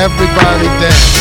everybody dance.